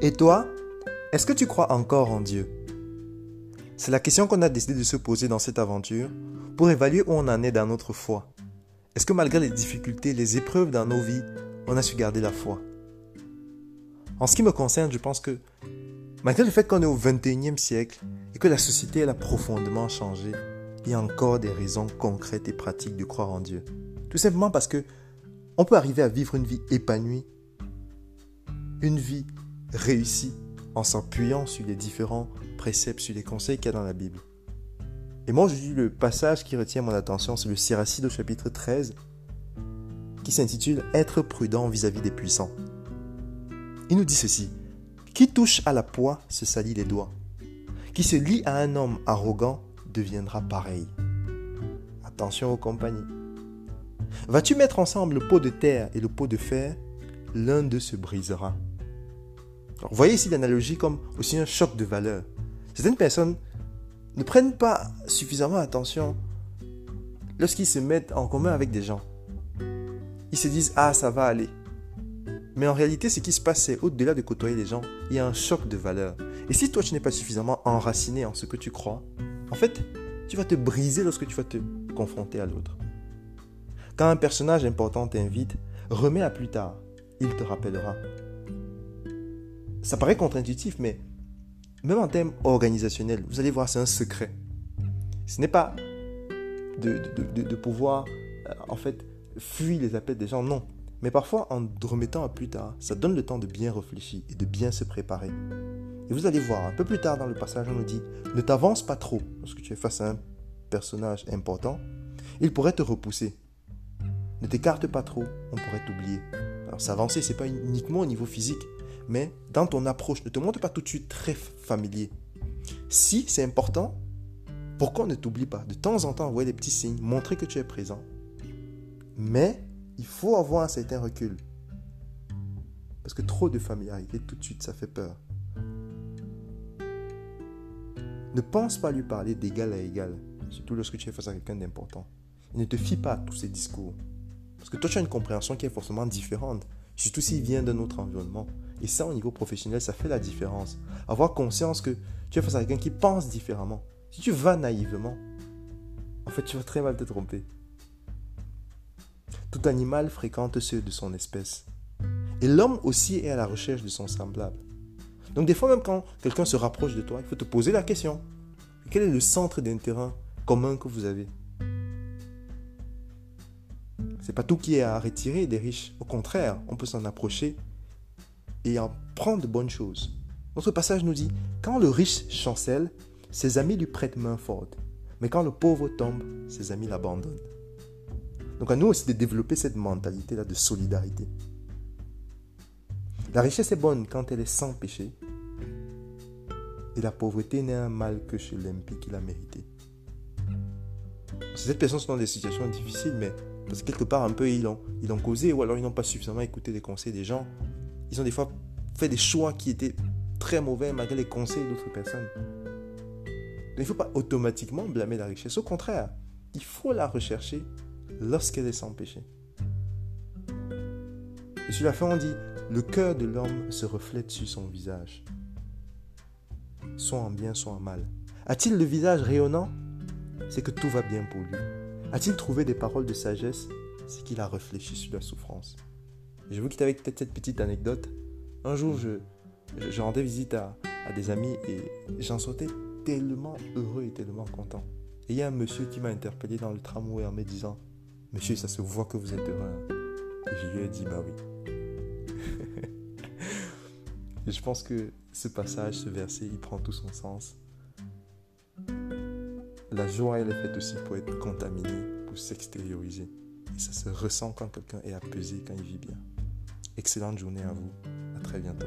Et toi, est-ce que tu crois encore en Dieu? C'est la question qu'on a décidé de se poser dans cette aventure pour évaluer où on en est dans notre foi. Est-ce que malgré les difficultés, les épreuves dans nos vies, on a su garder la foi? En ce qui me concerne, je pense que malgré le fait qu'on est au 21e siècle et que la société a profondément changé, il y a encore des raisons concrètes et pratiques de croire en Dieu. Tout simplement parce que on peut arriver à vivre une vie épanouie, une vie réussie en s'appuyant sur les différents préceptes, sur les conseils qu'il y a dans la Bible. Et moi, dis le passage qui retient mon attention, c'est le Siracide au chapitre 13, qui s'intitule Être prudent vis-à-vis des puissants. Il nous dit ceci Qui touche à la poix se salit les doigts. Qui se lie à un homme arrogant deviendra pareil. Attention aux compagnies. Vas-tu mettre ensemble le pot de terre et le pot de fer? L'un d'eux se brisera voyez ici l'analogie comme aussi un choc de valeur. Certaines personnes ne prennent pas suffisamment attention lorsqu'ils se mettent en commun avec des gens. Ils se disent Ah, ça va aller. Mais en réalité, ce qui se passe, c'est au-delà de côtoyer les gens, il y a un choc de valeur. Et si toi, tu n'es pas suffisamment enraciné en ce que tu crois, en fait, tu vas te briser lorsque tu vas te confronter à l'autre. Quand un personnage important t'invite, remets à plus tard. Il te rappellera. Ça paraît contre-intuitif, mais même en termes organisationnels, vous allez voir, c'est un secret. Ce n'est pas de, pouvoir, euh, en fait, fuir les appels des gens, non. Mais parfois, en remettant à plus tard, ça donne le temps de bien réfléchir et de bien se préparer. Et vous allez voir, un peu plus tard dans le passage, on nous dit, ne t'avance pas trop lorsque tu es face à un personnage important. Il pourrait te repousser. Ne t'écarte pas trop, on pourrait t'oublier. Alors s'avancer, c'est pas uniquement au niveau physique, mais dans ton approche, ne te montre pas tout de suite très familier. Si c'est important, pourquoi ne t'oublie pas? De temps en temps, envoyer des petits signes, montrer que tu es présent. Mais il faut avoir un certain recul. Parce que trop de familiarité, tout de suite, ça fait peur. Ne pense pas lui parler d'égal à égal, surtout lorsque tu es face à quelqu'un d'important. ne te fie pas à tous ces discours. Parce que toi, tu as une compréhension qui est forcément différente, surtout s'il vient d'un autre environnement. Et ça, au niveau professionnel, ça fait la différence. Avoir conscience que tu es face à quelqu'un qui pense différemment. Si tu vas naïvement, en fait, tu vas très mal te tromper. Tout animal fréquente ceux de son espèce. Et l'homme aussi est à la recherche de son semblable. Donc des fois, même quand quelqu'un se rapproche de toi, il faut te poser la question. Quel est le centre d'intérêt commun que vous avez? C'est pas tout qui est à retirer des riches. Au contraire, on peut s'en approcher et en prendre de bonnes choses. Notre passage nous dit, quand le riche chancelle, ses amis lui prêtent main forte. Mais quand le pauvre tombe, ses amis l'abandonnent. Donc à nous aussi de développer cette mentalité-là de solidarité. La richesse est bonne quand elle est sans péché. Et la pauvreté n'est un mal que chez l'impie qui l'a mérité. Ces personnes sont dans des situations difficiles, mais parce que quelque part, un peu, ils ont, causé, ou alors ils n'ont pas suffisamment écouté les conseils des gens, ils ont des fois fait des choix qui étaient très mauvais malgré les conseils d'autres personnes. il ne faut pas automatiquement blâmer la richesse. Au contraire, il faut la rechercher lorsqu'elle est sans péché. Et sur la fin, on dit, le cœur de l'homme se reflète sur son visage, soit en bien, soit en mal. A-t-il le visage rayonnant? C'est que tout va bien pour lui. A-t-il trouvé des paroles de sagesse? C'est qu'il a réfléchi sur la souffrance. Je vous quitte avec peut-être cette petite anecdote. Un jour, je, rendais visite à, des amis et j'en sortais tellement heureux et tellement content. Et il y a un monsieur qui m'a interpellé dans le tramway en me disant Monsieur, ça se voit que vous êtes heureux. Et je lui ai dit Bah oui. je pense que ce passage, ce verset, il prend tout son sens. La joie, elle est faite aussi pour être contaminée, pour s'extérioriser. Et ça se ressent quand quelqu'un est apaisé, quand il vit bien. Excellente journée à vous. À très bientôt.